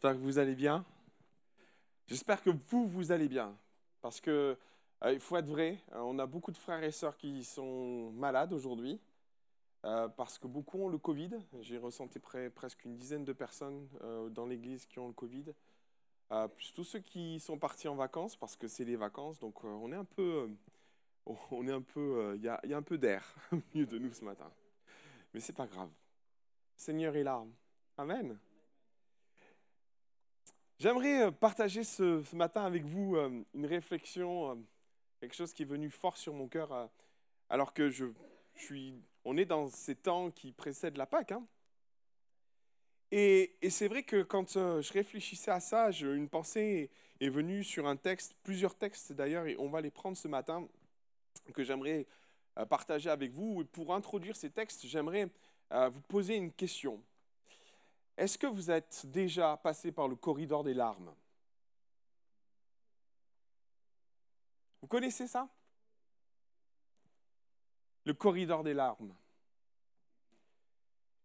J'espère que vous allez bien. J'espère que vous, vous allez bien. Parce que euh, faut être vrai, euh, on a beaucoup de frères et sœurs qui sont malades aujourd'hui. euh, parce que beaucoup ont le Covid. J'ai ressenti près- presque une dizaine de personnes dans l'église qui ont le Covid. Plus tous ceux qui sont partis en vacances, parce que c'est les vacances. Donc on est un peu. on est un peu. Il y, a, un peu d'air au milieu de nous ce matin. Mais c'est pas grave. Seigneur est là. Amen. J'aimerais euh, partager ce, matin avec vous euh, une réflexion, euh, quelque chose qui est venu fort sur mon cœur, alors que je, suis, on est dans ces temps qui précèdent la Pâque. hein. Et, c'est vrai que quand je réfléchissais à ça, une pensée est venue sur un texte, plusieurs textes d'ailleurs, et on va les prendre ce matin, que j'aimerais partager avec vous. Pour introduire ces textes, j'aimerais vous poser une question. Est-ce que vous êtes déjà passé par le corridor des larmes? Vous connaissez ça? Le corridor des larmes.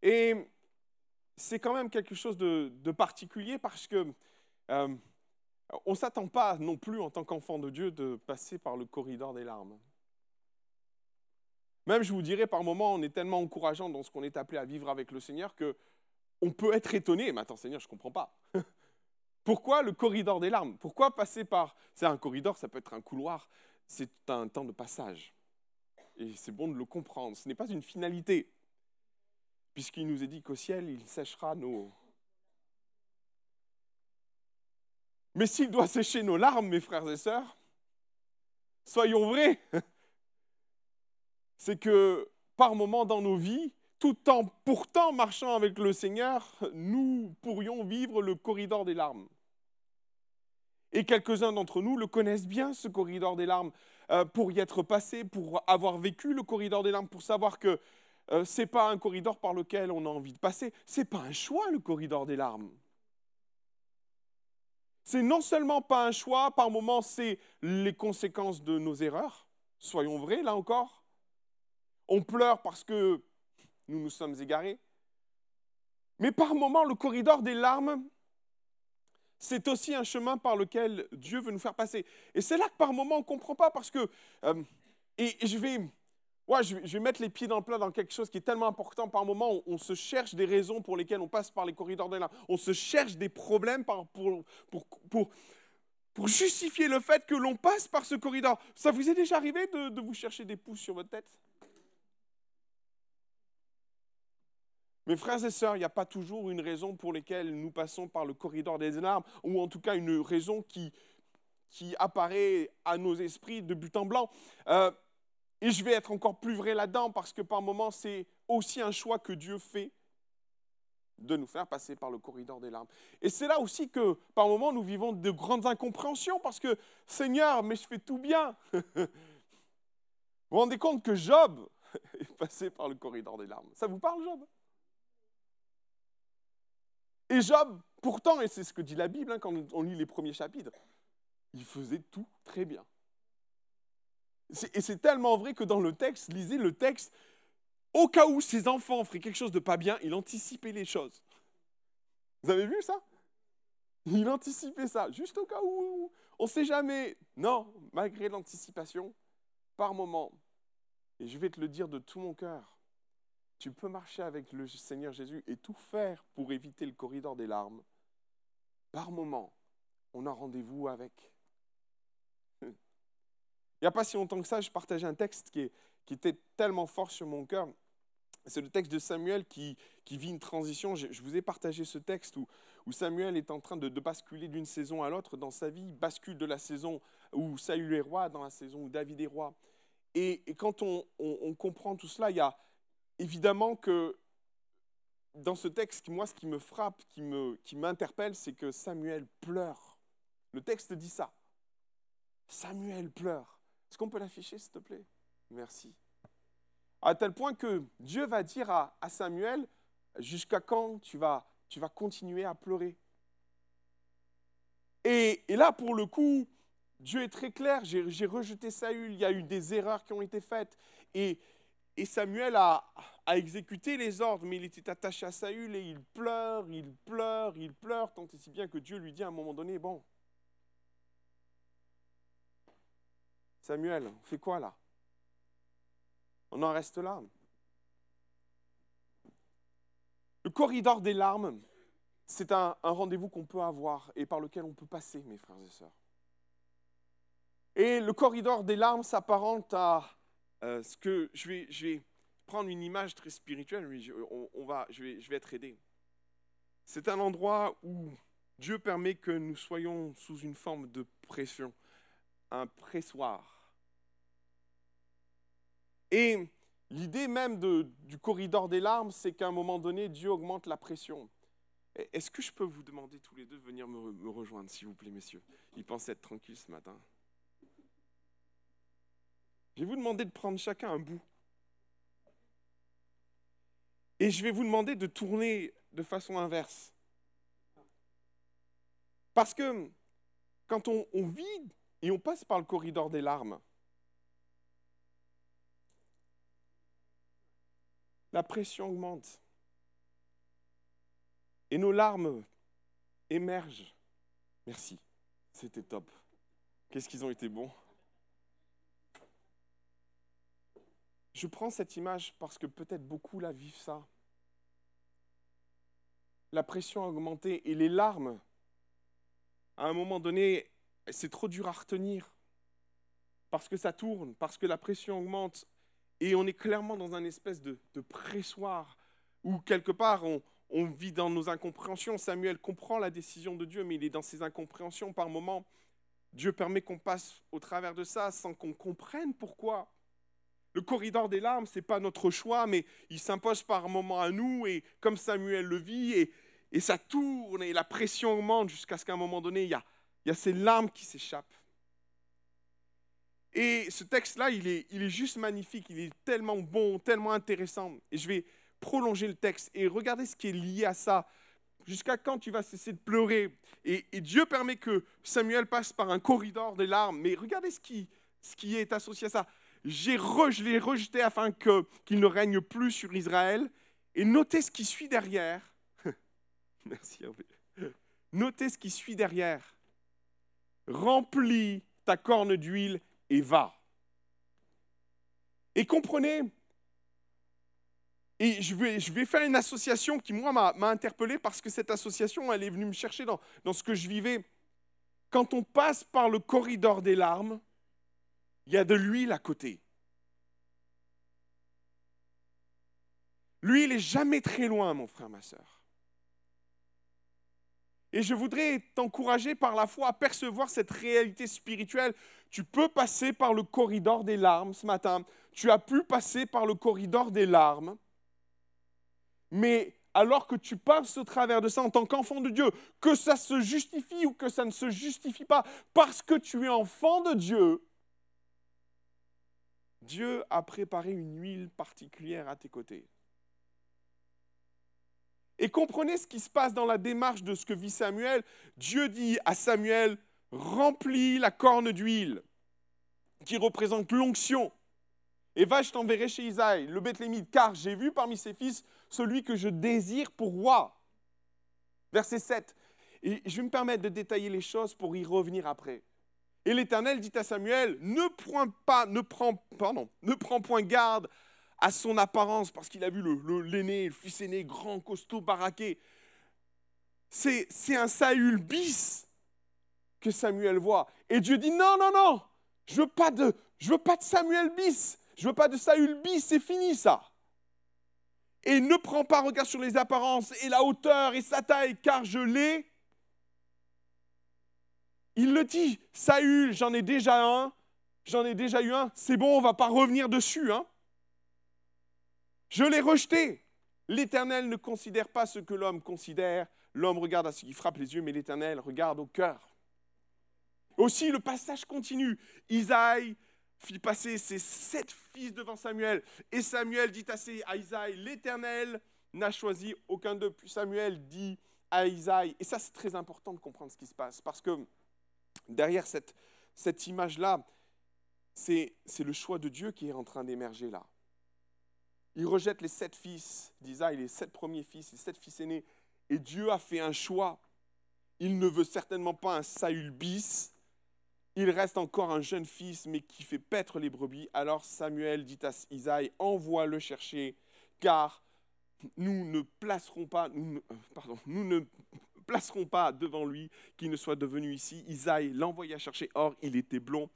Et c'est quand même quelque chose de, particulier parce que euh, on ne s'attend pas non plus en tant qu'enfant de Dieu de passer par le corridor des larmes. Même, je vous dirais, par moments, on est tellement encourageant dans ce qu'on est appelé à vivre avec le Seigneur que on peut être étonné. Mais attends, Seigneur, je ne comprends pas. Pourquoi le corridor des larmes? Pourquoi passer par... C'est un corridor, ça peut être un couloir. C'est un temps de passage. Et c'est bon de le comprendre. Ce n'est pas une finalité. Puisqu'il nous est dit qu'au ciel, il séchera nos... Mais s'il doit sécher nos larmes, mes frères et sœurs, soyons vrais, c'est que par moments dans nos vies, tout en pourtant marchant avec le Seigneur, nous pourrions vivre le corridor des larmes. Et quelques-uns d'entre nous le connaissent bien, ce corridor des larmes, euh, pour y être passé, pour avoir vécu le corridor des larmes, pour savoir que euh, ce n'est pas un corridor par lequel on a envie de passer, ce n'est pas un choix, le corridor des larmes. C'est non seulement pas un choix, par moments c'est les conséquences de nos erreurs, soyons vrais là encore. On pleure parce que nous nous sommes égarés. Mais par moments, le corridor des larmes, c'est aussi un chemin par lequel Dieu veut nous faire passer. Et c'est là que par moments, on ne comprend pas parce que... euh, et, je, vais, ouais, je, vais, mettre les pieds dans le plat dans quelque chose qui est tellement important. Par moments, on, se cherche des raisons pour lesquelles on passe par les corridors des larmes. On se cherche des problèmes pour, pour, pour justifier le fait que l'on passe par ce corridor. Ça vous est déjà arrivé de, de vous chercher des pouces sur votre tête? Mes frères et sœurs, il n'y a pas toujours une raison pour laquelle nous passons par le corridor des larmes, ou en tout cas une raison qui, qui apparaît à nos esprits de but en blanc. Euh, et je vais être encore plus vrai là-dedans, parce que par moments, c'est aussi un choix que Dieu fait de nous faire passer par le corridor des larmes. Et c'est là aussi que, par moments, nous vivons de grandes incompréhensions, parce que, Seigneur, mais je fais tout bien. vous vous rendez compte que Job est passé par le corridor des larmes. Ça vous parle, Job? Et Job, pourtant, et c'est ce que dit la Bible hein, quand on lit les premiers chapitres, il faisait tout très bien. Et c'est tellement vrai que dans le texte, lisez le texte, au cas où ses enfants feraient quelque chose de pas bien, il anticipait les choses. Vous avez vu ça? Il anticipait ça, juste au cas où. On ne sait jamais. Non, malgré l'anticipation, par moment, et je vais te le dire de tout mon cœur, tu peux marcher avec le Seigneur Jésus et tout faire pour éviter le corridor des larmes. Par moment, on a rendez-vous avec. Il n'y a pas si longtemps que ça, je partageais un texte qui, était tellement fort sur mon cœur. C'est le texte de Samuel qui, vit une transition. Je, vous ai partagé ce texte où, Samuel est en train de, basculer d'une saison à l'autre dans sa vie, bascule de la saison où Saül est roi dans la saison où David est roi. Et, quand on comprend tout cela, il y a évidemment que dans ce texte, moi, ce qui me frappe, qui qui m'interpelle, c'est que Samuel pleure. Le texte dit ça. Samuel pleure. Est-ce qu'on peut l'afficher, s'il te plaît? Merci. À tel point que Dieu va dire à, à Samuel, jusqu'à quand tu vas, tu vas continuer à pleurer? Et, et là, pour le coup, Dieu est très clair, j'ai j'ai rejeté Saül, il y a eu des erreurs qui ont été faites. Et, et Samuel a, à exécuter les ordres, mais il était attaché à Saül et il pleure, il pleure, il pleure, tant et si bien que Dieu lui dit à un moment donné, bon, Samuel, on fait quoi là? On en reste là. Le corridor des larmes, c'est un, rendez-vous qu'on peut avoir et par lequel on peut passer, mes frères et sœurs. Et le corridor des larmes s'apparente à euh, ce que je vais, prendre une image très spirituelle, mais je, on, va, je, vais, être aidé. C'est un endroit où Dieu permet que nous soyons sous une forme de pression, un pressoir. Et l'idée même du corridor des larmes, c'est qu'à un moment donné, Dieu augmente la pression. Est-ce que je peux vous demander tous les deux de venir me, me rejoindre, s'il vous plaît, messieurs? Ils pensaient être tranquilles ce matin. Je vais vous demander de prendre chacun un bout. Et je vais vous demander de tourner de façon inverse. Parce que quand on, on vit et on passe par le corridor des larmes, la pression augmente. Et nos larmes émergent. Merci, c'était top. Qu'est-ce qu'ils ont été bons? Je prends cette image parce que peut-être beaucoup la vivent ça. La pression a augmenté et les larmes, à un moment donné, c'est trop dur à retenir. Parce que ça tourne, parce que la pression augmente. Et on est clairement dans un espèce de, pressoir où quelque part on, on vit dans nos incompréhensions. Samuel comprend la décision de Dieu, mais il est dans ses incompréhensions par moments. Dieu permet qu'on passe au travers de ça sans qu'on comprenne pourquoi. Le corridor des larmes, ce n'est pas notre choix, mais il s'impose par moment à nous, et comme Samuel le vit, et, ça tourne, et la pression augmente jusqu'à ce qu'à un moment donné, il y a, ces larmes qui s'échappent. Et ce texte-là, il est, juste magnifique, il est tellement bon, tellement intéressant. Et je vais prolonger le texte et regarder ce qui est lié à ça. Jusqu'à quand tu vas cesser de pleurer? Et, Dieu permet que Samuel passe par un corridor des larmes. Mais regardez ce qui est associé à ça je l'ai rejeté afin qu'il ne règne plus sur Israël. Et notez ce qui suit derrière. Merci Hervé. Notez ce qui suit derrière. Remplis ta corne d'huile et va. Et comprenez, et je vais, je vais faire une association qui, moi, m'a interpellé parce que cette association, elle est venue me chercher dans, dans ce que je vivais. Quand on passe par le corridor des larmes, il y a de l'huile à côté. Lui, il n'est jamais très loin, mon frère, ma soeur. Et je voudrais t'encourager par la foi à percevoir cette réalité spirituelle. Tu peux passer par le corridor des larmes ce matin. Tu as pu passer par le corridor des larmes. Mais alors que tu passes au travers de ça en tant qu'enfant de Dieu, que ça se justifie ou que ça ne se justifie pas, parce que tu es enfant de Dieu, Dieu a préparé une huile particulière à tes côtés. Et comprenez ce qui se passe dans la démarche de ce que vit Samuel. Dieu dit à Samuel, remplis la corne d'huile, qui représente l'onction. Et va, je t'enverrai chez Isaïe, le Bethlémite, car j'ai vu parmi ses fils celui que je désire pour roi. Verset 7. Et je vais me permettre de détailler les choses pour y revenir après. Et l'Éternel dit à Samuel, ne prends point garde à son apparence, parce qu'il a vu l'aîné, le, le, fils aîné, grand, costaud, baraqué. C'est un Saül bis que Samuel voit. Et Dieu dit, non, non, non, je veux pas de, je veux pas de Samuel bis, je veux pas de Saül bis, c'est fini ça. Et ne prends pas regard sur les apparences et la hauteur et sa taille, car je l'ai il le dit, Saül, j'en ai déjà un, j'en ai déjà eu un, c'est bon, on ne va pas revenir dessus. Hein. Je l'ai rejeté. L'Éternel ne considère pas ce que l'homme considère. L'homme regarde à ce qui frappe les yeux, mais l'Éternel regarde au cœur. Aussi, le passage continue. Isaïe fit passer ses sept fils devant Samuel. Et Samuel dit à Isaïe, l'Éternel n'a choisi aucun d'eux. Puis Samuel dit à Isaïe, et ça c'est très important de comprendre ce qui se passe, parce que derrière cette, cette image-là, c'est le choix de Dieu qui est en train d'émerger là. il rejette les sept fils d'Isaïe, les sept premiers fils, les sept fils aînés. Et Dieu a fait un choix. Il ne veut certainement pas un Saül bis. Il reste encore un jeune fils, mais qui fait paître les brebis. Alors Samuel dit à Isaïe, envoie le chercher, car nous ne placerons pas, euh, pardon, nous ne placerons pas devant lui qu'il ne soit devenu ici. Isaïe l'envoya chercher. Or, il était blond,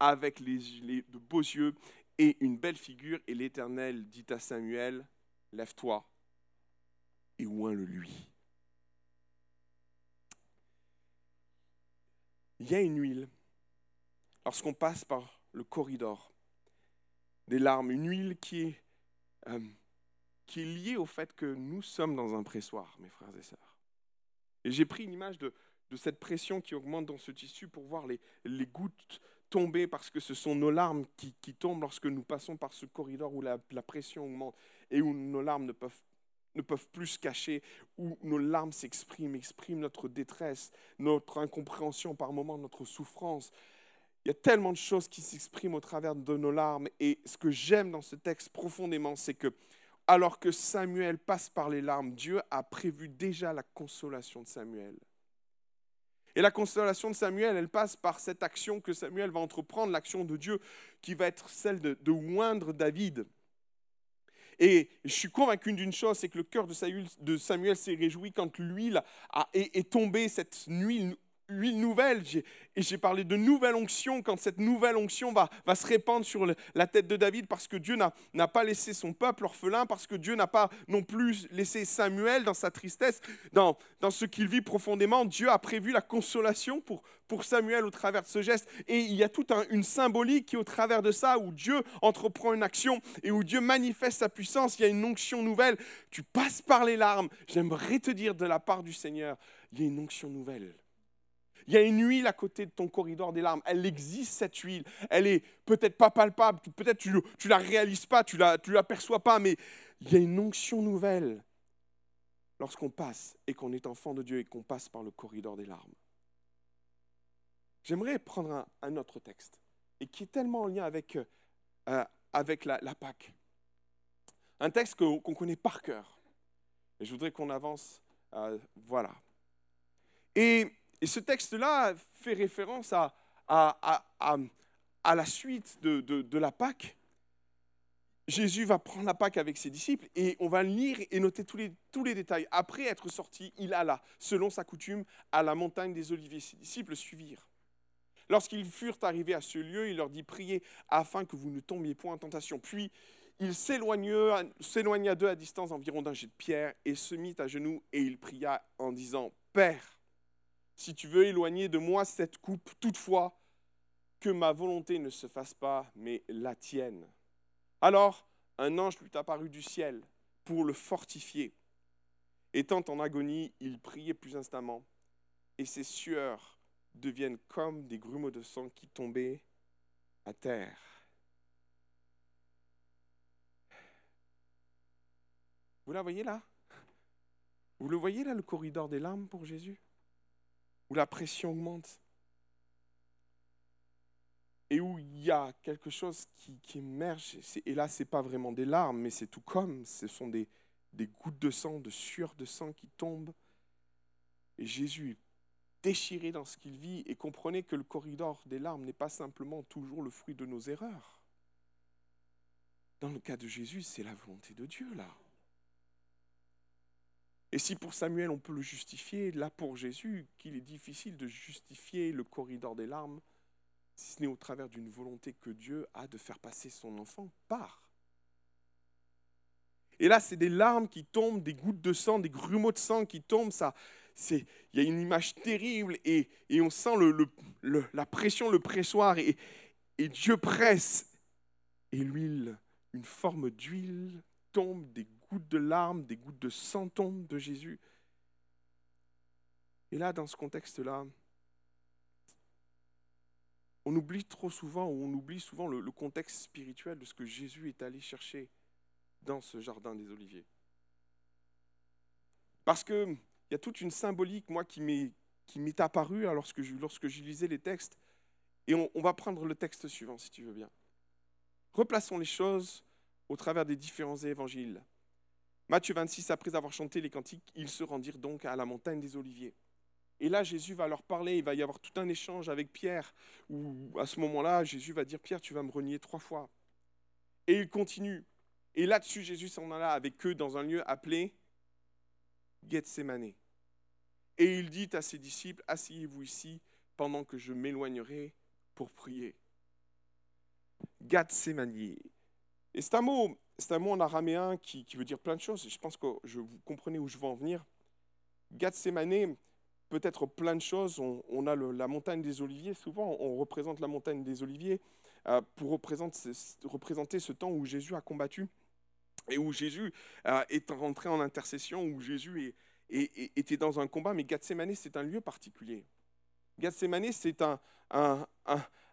avec les, de beaux yeux et une belle figure. Et l'Éternel dit à Samuel, lève-toi et oins-le lui. Il y a une huile. Lorsqu'on passe par le corridor des larmes, une huile qui est, euh, qui est liée au fait que nous sommes dans un pressoir, mes frères et sœurs. Et j'ai pris une image de, cette pression qui augmente dans ce tissu pour voir les, gouttes tomber parce que ce sont nos larmes qui, tombent lorsque nous passons par ce corridor où la, la pression augmente et où nos larmes ne peuvent, ne peuvent plus se cacher, où nos larmes s'expriment, expriment notre détresse, notre incompréhension par moments, notre souffrance. Il y a tellement de choses qui s'expriment au travers de nos larmes. Et ce que j'aime dans ce texte profondément, c'est que alors que Samuel passe par les larmes, Dieu a prévu déjà la consolation de Samuel. Et la consolation de Samuel, elle passe par cette action que Samuel va entreprendre, l'action de Dieu, qui va être celle de, de oindre David. Et je suis convaincu d'une chose, c'est que le cœur de Samuel, s'est réjoui quand l'huile est, tombée, cette nuit huile nouvelle. Et j'ai parlé de nouvelle onction quand cette nouvelle onction va, se répandre sur la tête de David parce que Dieu n'a pas laissé son peuple orphelin, parce que Dieu n'a pas non plus laissé Samuel dans sa tristesse, dans, ce qu'il vit profondément. Dieu a prévu la consolation pour, Samuel au travers de ce geste. Et il y a toute un, une symbolique qui au travers de ça, où Dieu entreprend une action et où Dieu manifeste sa puissance. Il y a une onction nouvelle. Tu passes par les larmes. J'aimerais te dire de la part du Seigneur, il y a une onction nouvelle il y a une huile à côté de ton corridor des larmes. Elle existe, cette huile. Elle est peut-être pas palpable, peut-être tu ne la réalises pas, tu ne la, tu l'aperçois pas, mais il y a une onction nouvelle lorsqu'on passe et qu'on est enfant de Dieu et qu'on passe par le corridor des larmes. J'aimerais prendre un, autre texte et qui est tellement en lien avec, euh, avec la, Pâque. Un texte qu'on, connaît par cœur. Et je voudrais qu'on avance. Euh, voilà. Et et ce texte-là fait référence à, à, la suite de, de, la Pâque. Jésus va prendre la Pâque avec ses disciples et on va lire et noter tous les, tous les détails. Après être sorti, il alla, selon sa coutume, à la montagne des Oliviers. Ses disciples suivirent. Lorsqu'ils furent arrivés à ce lieu, il leur dit Priez afin que vous ne tombiez point en tentation. Puis il s'éloigna d'eux à distance environ d'un jet de pierre et se mit à genoux et il pria en disant Père, si tu veux éloigner de moi cette coupe, toutefois, que ma volonté ne se fasse pas, mais la tienne. Alors un ange lui apparut du ciel pour le fortifier. Étant en agonie, il priait plus instamment, et ses sueurs deviennent comme des grumeaux de sang qui tombaient à terre. Vous la voyez là? Vous le voyez là, le corridor des larmes pour Jésus? Où la pression augmente et où il y a quelque chose qui, émerge. Et là, ce n'est pas vraiment des larmes, mais c'est tout comme. Ce sont des, des gouttes de sang, de sueur de sang qui tombent. Et Jésus est déchiré dans ce qu'il vit. Et comprenez que le corridor des larmes n'est pas simplement toujours le fruit de nos erreurs. Dans le cas de Jésus, c'est la volonté de Dieu, là. Et si pour Samuel on peut le justifier, là pour Jésus, qu'il est difficile de justifier le corridor des larmes, si ce n'est au travers d'une volonté que Dieu a de faire passer son enfant par. Et là, c'est des larmes qui tombent, des gouttes de sang, des grumeaux de sang qui tombent. Ça, c'est, il y a une image terrible et, on sent la pression, le pressoir et, et Dieu presse. Et l'huile, une forme d'huile tombe, des gouttes de larmes, des gouttes de sang tombent de Jésus. Et là, dans ce contexte-là, on oublie trop souvent, ou on oublie souvent le, contexte spirituel de ce que Jésus est allé chercher dans ce jardin des Oliviers. Parce qu'il y a toute une symbolique, moi, qui m'est, apparue lorsque je, lorsque je lisais les textes. Et on va prendre le texte suivant, si tu veux bien. Replaçons les choses au travers des différents évangiles. Matthieu 26, après avoir chanté les cantiques, ils se rendirent donc à la montagne des Oliviers. Et là, Jésus va leur parler, il va y avoir tout un échange avec Pierre, où à ce moment-là, Jésus va dire, Pierre, tu vas me renier trois fois. Et il continue. Et là-dessus, Jésus s'en alla avec eux dans un lieu appelé Gethsemane. Et il dit à ses disciples, asseyez-vous ici pendant que je m'éloignerai pour prier. Gethsemane. Et c'est un mot, c'est un mot en araméen qui, veut dire plein de choses. Je pense que vous comprenez où je veux en venir. Gethsemane peut être plein de choses. On, a la montagne des Oliviers. Souvent, on représente la montagne des Oliviers euh, pour représenter, ce temps où Jésus a combattu et où Jésus euh, est rentré en intercession, où Jésus était dans un combat. Mais Gethsemane, c'est un lieu particulier. Gethsemane, c'est un,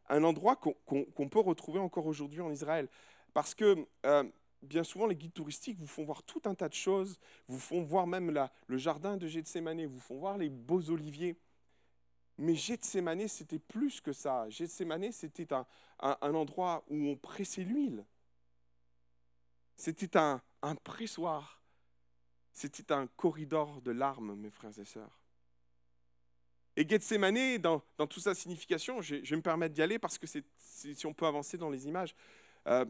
endroit qu'on peut retrouver encore aujourd'hui en Israël. Parce que euh, bien souvent, les guides touristiques vous font voir tout un tas de choses, vous font voir même le jardin de Gethsemane, vous font voir les beaux oliviers. Mais Gethsemane, c'était plus que ça. Gethsemane, c'était un, un, endroit où on pressait l'huile. C'était un, un pressoir. C'était un corridor de larmes, mes frères et sœurs. Et Gethsemane, dans, dans toute sa signification, je, vais me permettre d'y aller parce que si on peut avancer dans les images, euh,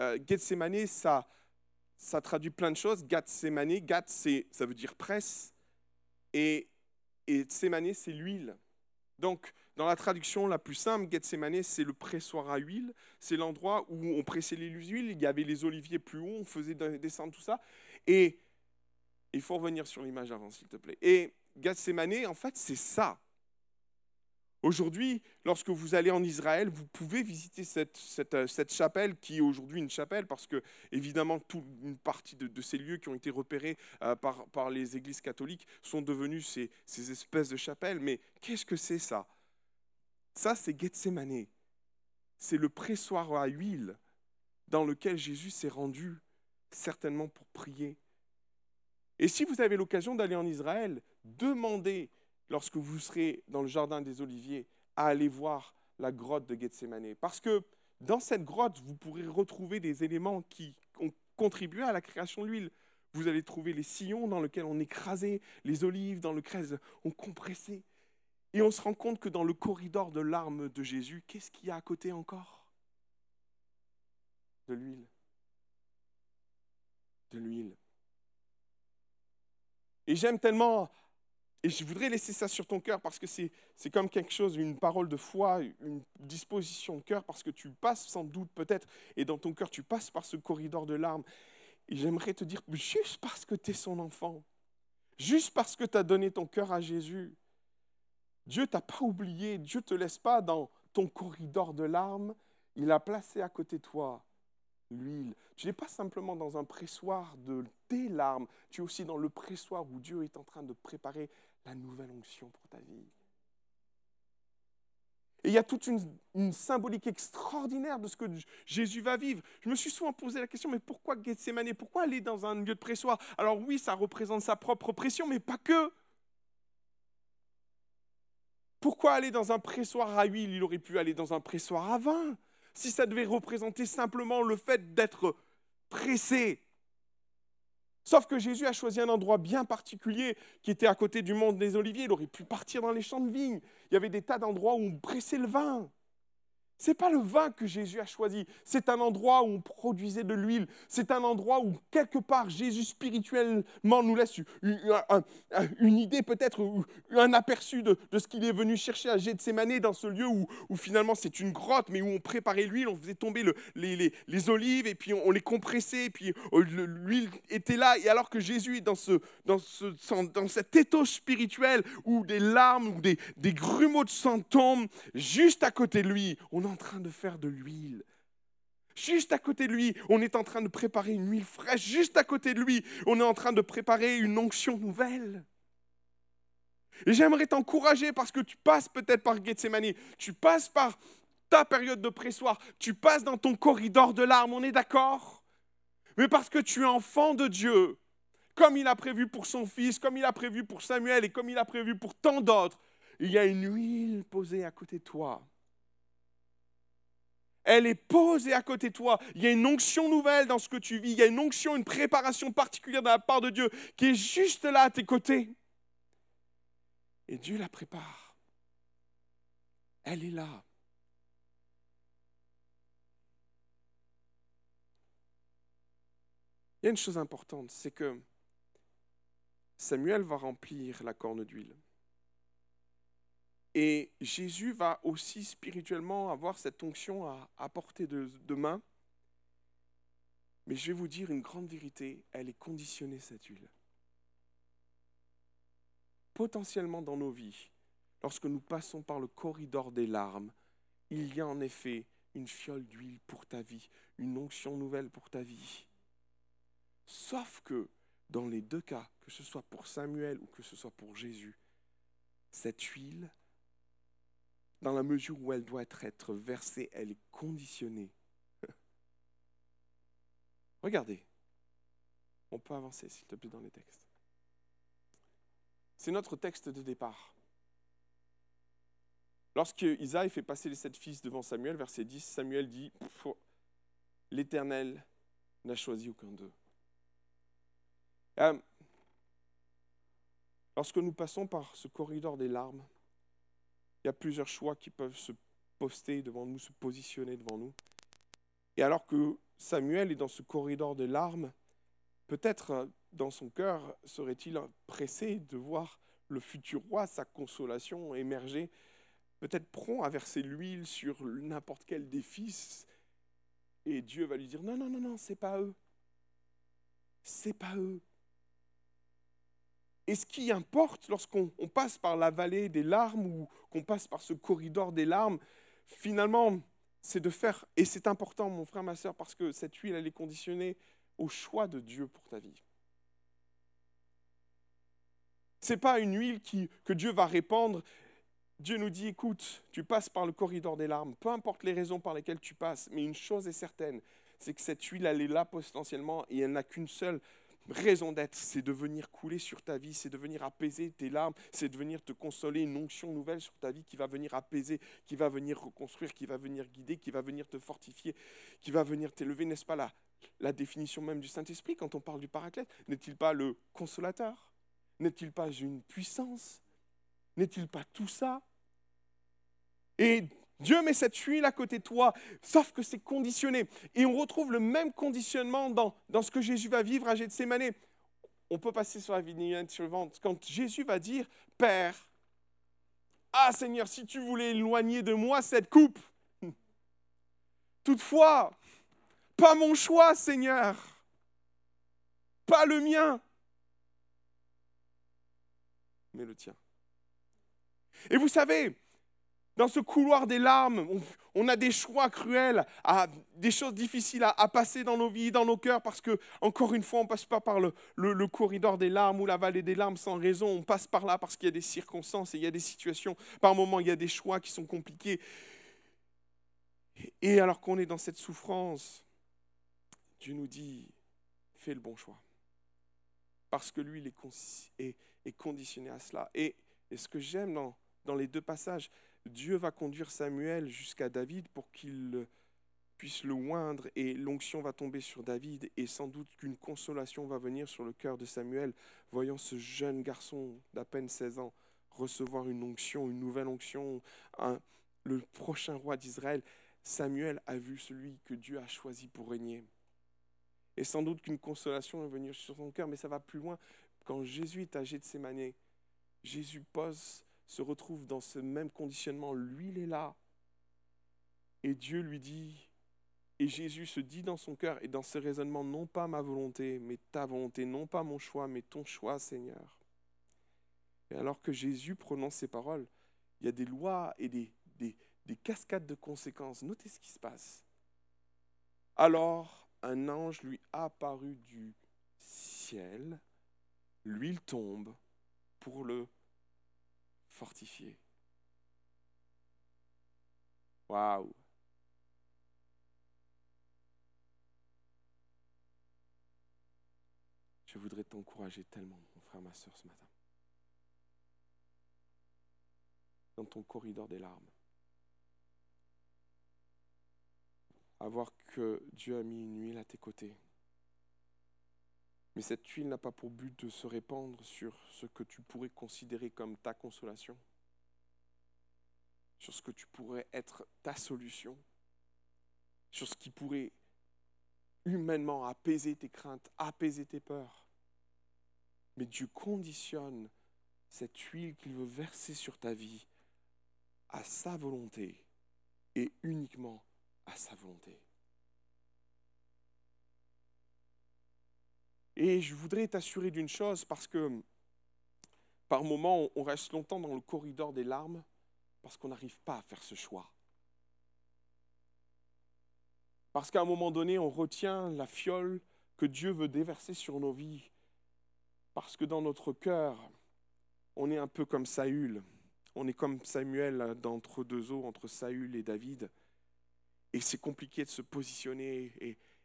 euh, Gethsemane, ça, ça traduit plein de choses. Gethsemane, ça veut dire presse, et, et Tsemane, c'est l'huile. Donc, dans la traduction la plus simple, Gethsemane, c'est le pressoir à huile. C'est l'endroit où on pressait les huiles. Il y avait les oliviers plus hauts, on faisait descendre tout ça. Et il faut revenir sur l'image avant, s'il te plaît. Et Gethsemane, en fait, c'est ça. Aujourd'hui, lorsque vous allez en Israël, vous pouvez visiter cette, cette, euh, cette chapelle qui est aujourd'hui une chapelle parce que, évidemment, toute une partie de, ces lieux qui ont été repérés euh, par, par, les églises catholiques sont devenus ces, ces espèces de chapelles. Mais qu'est-ce que c'est ça? Ça, c'est Gethsemane. C'est le pressoir à huile dans lequel Jésus s'est rendu, certainement pour prier. Et si vous avez l'occasion d'aller en Israël, demandez lorsque vous serez dans le jardin des Oliviers, à aller voir la grotte de Gethsemane. Parce que dans cette grotte, vous pourrez retrouver des éléments qui ont contribué à la création de l'huile. Vous allez trouver les sillons dans lesquels on écrasait les olives, dans lesquels on compressait. Et on se rend compte que dans le corridor de larmes de Jésus, qu'est-ce qu'il y a à côté encore? De l'huile. De l'huile. Et j'aime tellement et je voudrais laisser ça sur ton cœur parce que c'est comme quelque chose, une parole de foi, une disposition de cœur, parce que tu passes sans doute peut-être, et dans ton cœur, tu passes par ce corridor de larmes. Et j'aimerais te dire, juste parce que tu es son enfant, juste parce que tu as donné ton cœur à Jésus, Dieu t'a pas oublié, Dieu ne te laisse pas dans ton corridor de larmes, il a placé à côté de toi l'huile. Tu n'es pas simplement dans un pressoir de tes larmes, tu es aussi dans le pressoir où Dieu est en train de préparer la nouvelle onction pour ta vie. Et il y a toute une, symbolique extraordinaire de ce que Jésus va vivre. Je me suis souvent posé la question, mais pourquoi Gethsemane? Pourquoi aller dans un lieu de pressoir? Alors oui, ça représente sa propre pression, mais pas que. Pourquoi aller dans un pressoir à huile? Il aurait pu aller dans un pressoir à vin. Si ça devait représenter simplement le fait d'être pressé, Sauf que Jésus a choisi un endroit bien particulier qui était à côté du monde des oliviers. Il aurait pu partir dans les champs de vignes. Il y avait des tas d'endroits où on pressait le vin. N'est pas le vin que Jésus a choisi, c'est un endroit où on produisait de l'huile, c'est un endroit où quelque part Jésus spirituellement nous laisse une, idée peut-être, un aperçu de, ce qu'il est venu chercher à Gethsemane dans ce lieu où, finalement c'est une grotte, mais où on préparait l'huile, on faisait tomber les, olives et puis on, les compressait, et puis euh, l'huile était là, et alors que Jésus est dans, ce, dans, ce, dans cet étau spirituel où des larmes, ou des, des grumeaux de sang tombent, juste à côté de lui, on en train de faire de l'huile. Juste à côté de lui, on est en train de préparer une huile fraîche. Juste à côté de lui, on est en train de préparer une onction nouvelle. Et j'aimerais t'encourager parce que tu passes peut-être par Gethsemane, tu passes par ta période de pressoir, tu passes dans ton corridor de larmes, on est d'accord? Mais parce que tu es enfant de Dieu, comme il a prévu pour son fils, comme il a prévu pour Samuel et comme il a prévu pour tant d'autres, il y a une huile posée à côté de toi elle est posée à côté de toi. Il y a une onction nouvelle dans ce que tu vis. Il y a une onction, une préparation particulière de la part de Dieu qui est juste là à tes côtés. Et Dieu la prépare. Elle est là. Il y a une chose importante, c'est que Samuel va remplir la corne d'huile. Et Jésus va aussi spirituellement avoir cette onction à, apporter portée de, main. Mais je vais vous dire une grande vérité, elle est conditionnée, cette huile. Potentiellement dans nos vies, lorsque nous passons par le corridor des larmes, il y a en effet une fiole d'huile pour ta vie, une onction nouvelle pour ta vie. Sauf que dans les deux cas, que ce soit pour Samuel ou que ce soit pour Jésus, cette huile dans la mesure où elle doit être versée, elle est conditionnée. Regardez. On peut avancer, s'il te plaît, dans les textes. C'est notre texte de départ. Lorsque Isaïe fait passer les sept fils devant Samuel, verset 10, Samuel dit L'Éternel n'a choisi aucun d'eux. Euh, lorsque nous passons par ce corridor des larmes, il y a plusieurs choix qui peuvent se poster devant nous, se positionner devant nous. Et alors que Samuel est dans ce corridor de larmes, peut-être euh, dans son cœur serait-il pressé de voir le futur roi, sa consolation émerger, peut-être prompt à verser l'huile sur n'importe quel des fils. Et Dieu va lui dire non, non, non, non, c'est pas eux. C'est pas eux. Et ce qui importe lorsqu'on passe par la vallée des larmes ou qu'on passe par ce corridor des larmes, finalement, c'est de faire, et c'est important, mon frère, ma soeur, parce que cette huile, elle est conditionnée au choix de Dieu pour ta vie. Ce n'est pas une huile que Dieu va répandre. Dieu nous dit, écoute, tu passes par le corridor des larmes, peu importe les raisons par lesquelles tu passes, mais une chose est certaine, c'est que cette huile, elle est là potentiellement et elle n'a qu'une seule raison d'être, c'est de venir couler sur ta vie, c'est de venir apaiser tes larmes, c'est de venir te consoler une onction nouvelle sur ta vie qui va venir apaiser, qui va venir reconstruire, qui va venir guider, qui va venir te fortifier, qui va venir t'élever, n'est-ce pas là La définition même du Saint-Esprit quand on parle du paraclète, n'est-il pas le consolateur? N'est-il pas une puissance? N'est-il pas tout ça? Et Dieu met cette huile à côté de toi, sauf que c'est conditionné. Et on retrouve le même conditionnement dans, dans ce que Jésus va vivre à Gethsemane. On peut passer sur la vignette suivante. Quand Jésus va dire, Père, ah Seigneur, si tu voulais éloigner de moi cette coupe, toutefois, pas mon choix, Seigneur, pas le mien, mais le tien. Et vous savez, dans ce couloir des larmes, on, a des choix cruels, des choses difficiles à, passer dans nos vies, dans nos cœurs, parce que, encore une fois, on ne passe pas par le, corridor des larmes ou la vallée des larmes sans raison. On passe par là parce qu'il y a des circonstances et il y a des situations. Par moments, il y a des choix qui sont compliqués. Et alors qu'on est dans cette souffrance, Dieu nous dit, fais le bon choix. Parce que lui, il est, conditionné à cela. Et, ce que j'aime dans les deux passages, Dieu va conduire Samuel jusqu'à David pour qu'il puisse le oindre et l'onction va tomber sur David et sans doute qu'une consolation va venir sur le cœur de Samuel, voyant ce jeune garçon d'à peine 16 ans recevoir une onction, une nouvelle onction, le prochain roi d'Israël. Samuel a vu celui que Dieu a choisi pour régner. Et sans doute qu'une consolation va venir sur son cœur, mais ça va plus loin. Quand Jésus est âgé de ses manières, Jésus pose se retrouve dans ce même conditionnement. Lui, il est là. Et Dieu lui dit, et Jésus se dit dans son cœur et dans ses raisonnements, non pas ma volonté, mais ta volonté, non pas mon choix, mais ton choix, Seigneur. Et alors que Jésus prononce ces paroles, il y a des lois et des, des, des cascades de conséquences. Notez ce qui se passe. Alors un ange lui apparut du ciel, l'huile tombe pour le fortifié. Waouh! Je voudrais t'encourager tellement, mon frère, ma soeur, ce matin. Dans ton corridor des larmes. à voir que Dieu a mis une huile à tes côtés. Mais cette huile n'a pas pour but de se répandre sur ce que tu pourrais considérer comme ta consolation, sur ce que tu pourrais être ta solution, sur ce qui pourrait humainement apaiser tes craintes, apaiser tes peurs. Mais Dieu conditionne cette huile qu'il veut verser sur ta vie à sa volonté et uniquement à sa volonté. Et je voudrais t'assurer d'une chose parce que par moments, on reste longtemps dans le corridor des larmes parce qu'on n'arrive pas à faire ce choix. Parce qu'à un moment donné, on retient la fiole que Dieu veut déverser sur nos vies. Parce que dans notre cœur, on est un peu comme Saül. On est comme Samuel d'entre deux eaux, entre Saül et David. Et c'est compliqué de se positionner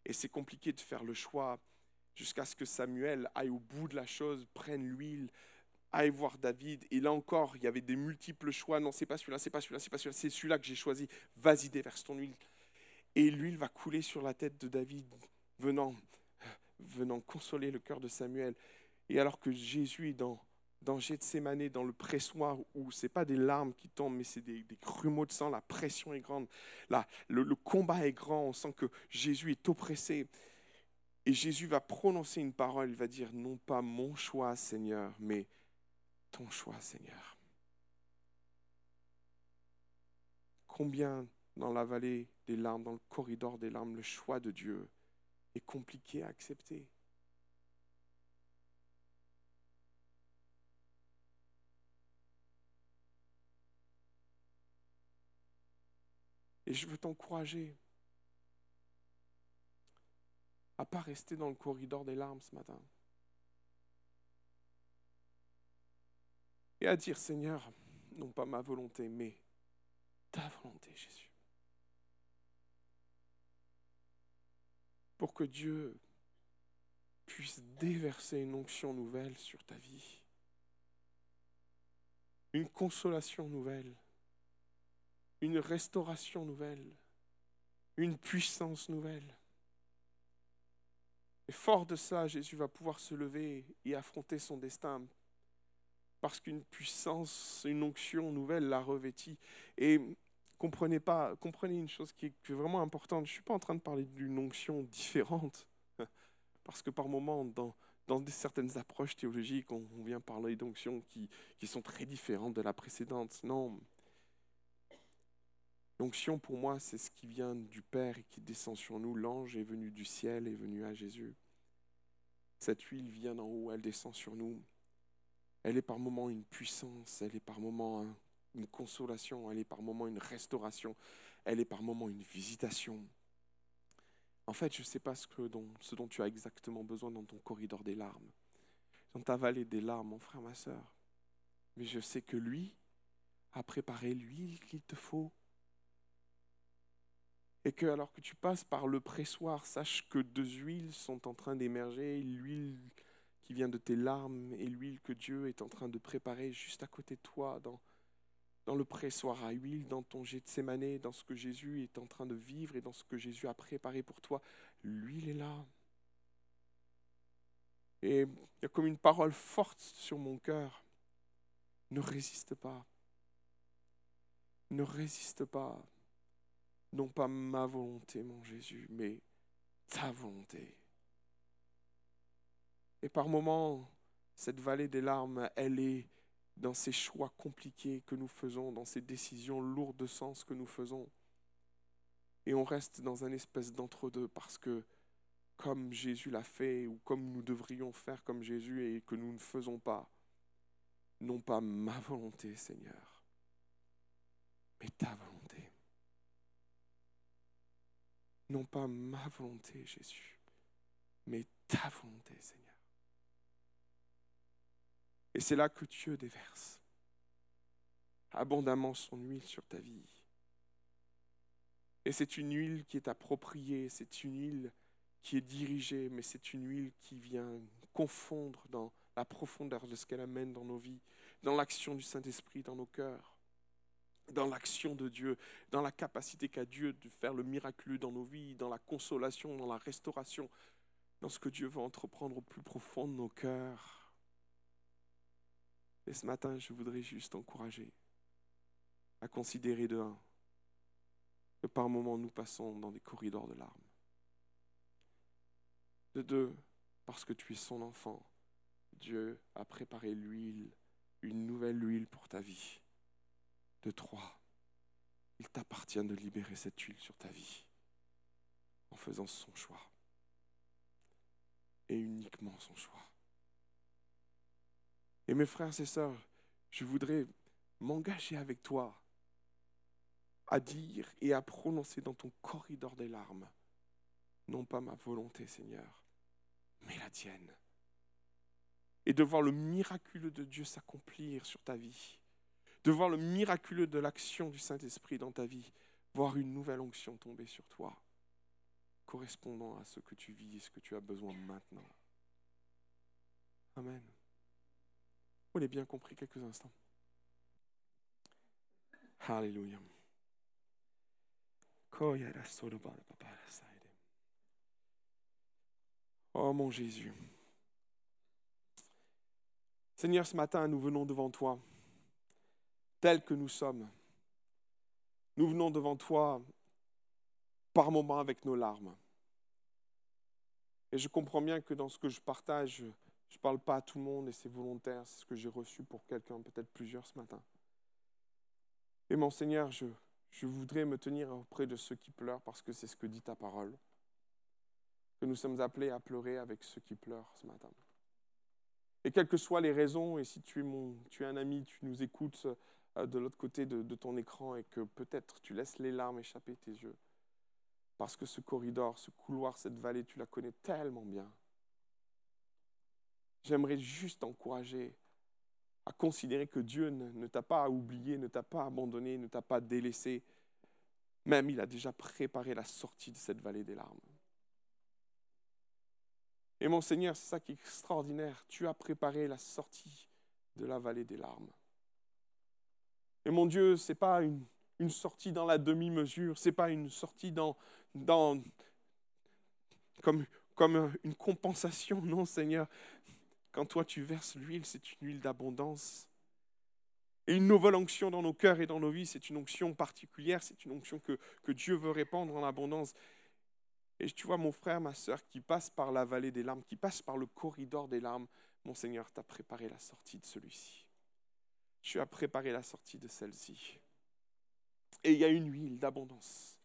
et c'est compliqué de faire le choix jusqu'à ce que Samuel aille au bout de la chose, prenne l'huile, aille voir David. Et là encore, il y avait des multiples choix. Non, c'est pas celui-là, c'est pas celui-là, c'est pas celui-là, c'est celui-là que j'ai choisi. Vas-y, déverse ton huile. Et l'huile va couler sur la tête de David, venant, venant consoler le cœur de Samuel. Et alors que Jésus est dans, dans Gethsemane, dans le pressoir, où ce n'est pas des larmes qui tombent, mais c'est des, des, grumeaux de sang, la pression est grande, là, le, le combat est grand, on sent que Jésus est oppressé. Et Jésus va prononcer une parole, il va dire, non pas mon choix, Seigneur, mais ton choix, Seigneur. Combien dans la vallée des larmes, dans le corridor des larmes, le choix de Dieu est compliqué à accepter. Et je veux t'encourager à pas rester dans le corridor des larmes ce matin. Et à dire, Seigneur, non pas ma volonté, mais ta volonté, Jésus. Pour que Dieu puisse déverser une onction nouvelle sur ta vie, une consolation nouvelle, une restauration nouvelle, une puissance nouvelle. Et fort de ça, Jésus va pouvoir se lever et affronter son destin parce qu'une puissance, une onction nouvelle l'a revêtit. Et comprenez pas, comprenez une chose qui est vraiment importante. Je ne suis pas en train de parler d'une onction différente, parce que par moments, dans, dans certaines approches théologiques, on, on vient parler d'onctions qui, qui sont très différentes de la précédente. Non. L'onction, pour moi, c'est ce qui vient du Père et qui descend sur nous. L'ange est venu du ciel, est venu à Jésus. Cette huile vient d'en haut, elle descend sur nous. Elle est par moments une puissance, elle est par moments une consolation, elle est par moments une restauration, elle est par moments une visitation. En fait, je ne sais pas ce, ce dont tu as exactement besoin dans ton corridor des larmes, dans ta vallée des larmes, mon frère, ma soeur. Mais je sais que lui a préparé l'huile qu'il te faut et que alors que tu passes par le pressoir, sache que deux huiles sont en train d'émerger, l'huile qui vient de tes larmes et l'huile que Dieu est en train de préparer juste à côté de toi dans, dans le pressoir à huile, dans ton jet de sémané, dans ce que Jésus est en train de vivre et dans ce que Jésus a préparé pour toi. L'huile est là. Et il y a comme une parole forte sur mon cœur. Ne résiste pas. Ne résiste pas non pas ma volonté, mon Jésus, mais ta volonté. Et par moments, cette vallée des larmes, elle est dans ces choix compliqués que nous faisons, dans ces décisions lourdes de sens que nous faisons. Et on reste dans un espèce d'entre-deux parce que comme Jésus l'a fait ou comme nous devrions faire comme Jésus et que nous ne faisons pas, non pas ma volonté, Seigneur, mais ta volonté non pas ma volonté, Jésus, mais ta volonté, Seigneur. Et c'est là que Dieu déverse abondamment son huile sur ta vie. Et c'est une huile qui est appropriée, c'est une huile qui est dirigée, mais c'est une huile qui vient confondre dans la profondeur de ce qu'elle amène dans nos vies, dans l'action du Saint-Esprit dans nos cœurs. Dans l'action de Dieu, dans la capacité qu'a Dieu de faire le miraculeux dans nos vies, dans la consolation, dans la restauration, dans ce que Dieu veut entreprendre au plus profond de nos cœurs. Et ce matin, je voudrais juste encourager à considérer de un que par moments nous passons dans des corridors de larmes. De deux, parce que tu es son enfant, Dieu a préparé l'huile, une nouvelle huile pour ta vie. De trois, il t'appartient de libérer cette huile sur ta vie en faisant son choix. Et uniquement son choix. Et mes frères et sœurs, je voudrais m'engager avec toi à dire et à prononcer dans ton corridor des larmes, non pas ma volonté, Seigneur, mais la tienne. Et de voir le miraculeux de Dieu s'accomplir sur ta vie, de voir le miraculeux de l'action du Saint-Esprit dans ta vie, voir une nouvelle onction tomber sur toi, correspondant à ce que tu vis et ce que tu as besoin maintenant. Amen. Vous l'avez bien compris quelques instants. Alléluia. Oh mon Jésus. Seigneur, ce matin, nous venons devant toi, tels que nous sommes. Nous venons devant toi par moments avec nos larmes. Et je comprends bien que dans ce que je partage, je ne parle pas à tout le monde et c'est volontaire, c'est ce que j'ai reçu pour quelqu'un, peut-être plusieurs ce matin. Et mon Seigneur, je, je voudrais me tenir auprès de ceux qui pleurent parce que c'est ce que dit ta parole. Que nous sommes appelés à pleurer avec ceux qui pleurent ce matin. Et quelles que soient les raisons, et si tu es, mon, tu es un ami, tu nous écoutes de l'autre côté de, ton écran et que peut-être tu laisses les larmes échapper tes yeux, parce que ce corridor, ce couloir, cette vallée, tu la connais tellement bien. J'aimerais juste t'encourager à considérer que Dieu ne, t'a pas oublié, ne t'a pas abandonné, ne t'a pas délaissé. Même il a déjà préparé la sortie de cette vallée des larmes. Et mon Seigneur, c'est ça qui est extraordinaire. Tu as préparé la sortie de la vallée des larmes. Et mon Dieu, ce n'est pas une, sortie dans la demi-mesure, ce n'est pas une sortie dans, comme, comme une compensation, non Seigneur. Quand toi tu verses l'huile, c'est une huile d'abondance. Et une nouvelle onction dans nos cœurs et dans nos vies, c'est une onction particulière, c'est une onction que, que Dieu veut répandre en abondance. Et tu vois, mon frère, ma soeur, qui passe par la vallée des larmes, qui passe par le corridor des larmes, mon Seigneur t'a préparé la sortie de celui-ci. Tu as préparé la sortie de celle-ci. Et il y a une huile d'abondance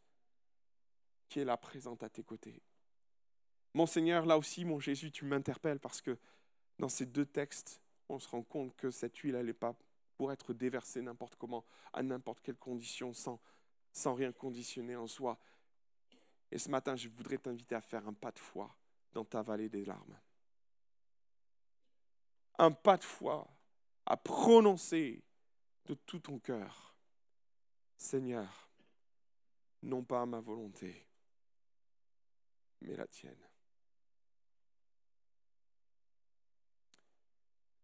qui est là présente à tes côtés. Mon Seigneur, là aussi, mon Jésus, tu m'interpelles parce que dans ces deux textes, on se rend compte que cette huile, elle n'est pas pour être déversée n'importe comment, à n'importe quelle condition, sans, sans rien conditionner en soi. Et ce matin, je voudrais t'inviter à faire un pas de foi dans ta vallée des larmes. Un pas de foi à prononcer de tout ton cœur, Seigneur, non pas ma volonté, mais la tienne.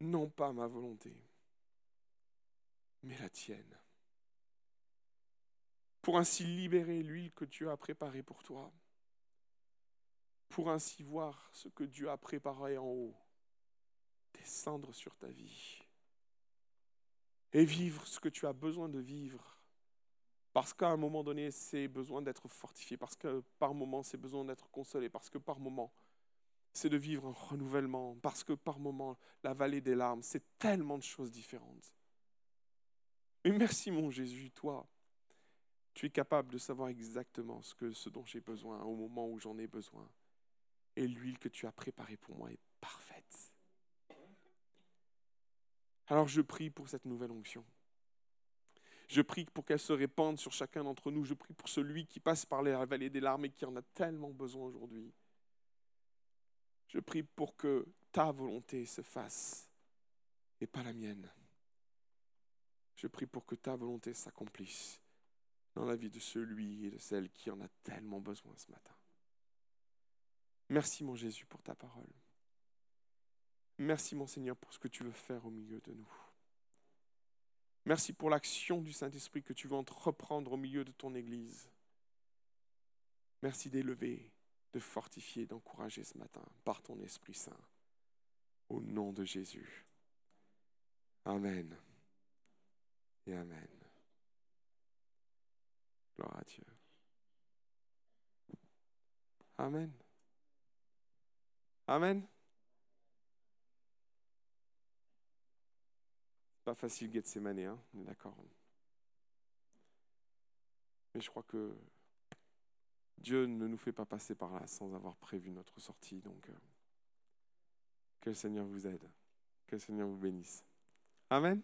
non pas ma volonté, mais la tienne. Pour ainsi libérer l'huile que Dieu a préparée pour toi, pour ainsi voir ce que Dieu a préparé en haut, descendre sur ta vie et vivre ce que tu as besoin de vivre. Parce qu'à un moment donné, c'est besoin d'être fortifié, parce que par moment, c'est besoin d'être consolé, parce que par moment, c'est de vivre un renouvellement, parce que par moments, la vallée des larmes, c'est tellement de choses différentes. Mais merci mon Jésus, toi, tu es capable de savoir exactement ce, que, ce dont j'ai besoin au moment où j'en ai besoin. Et l'huile que tu as préparée pour moi est Alors je prie pour cette nouvelle onction. Je prie pour qu'elle se répande sur chacun d'entre nous. Je prie pour celui qui passe par la vallée des larmes et qui en a tellement besoin aujourd'hui. Je prie pour que ta volonté se fasse et pas la mienne. Je prie pour que ta volonté s'accomplisse dans la vie de celui et de celle qui en a tellement besoin ce matin. Merci mon Jésus pour ta parole. Merci mon Seigneur pour ce que tu veux faire au milieu de nous. Merci pour l'action du Saint-Esprit que tu veux entreprendre au milieu de ton Église. Merci d'élever, de fortifier, d'encourager ce matin par ton Esprit Saint. Au nom de Jésus. Amen. Et Amen. Gloire à Dieu. Amen. Amen. Facile Gethsemane, hein, on est d'accord. Mais je crois que Dieu ne nous fait pas passer par là sans avoir prévu notre sortie. Donc, euh, que le Seigneur vous aide. Que le Seigneur vous bénisse. Amen.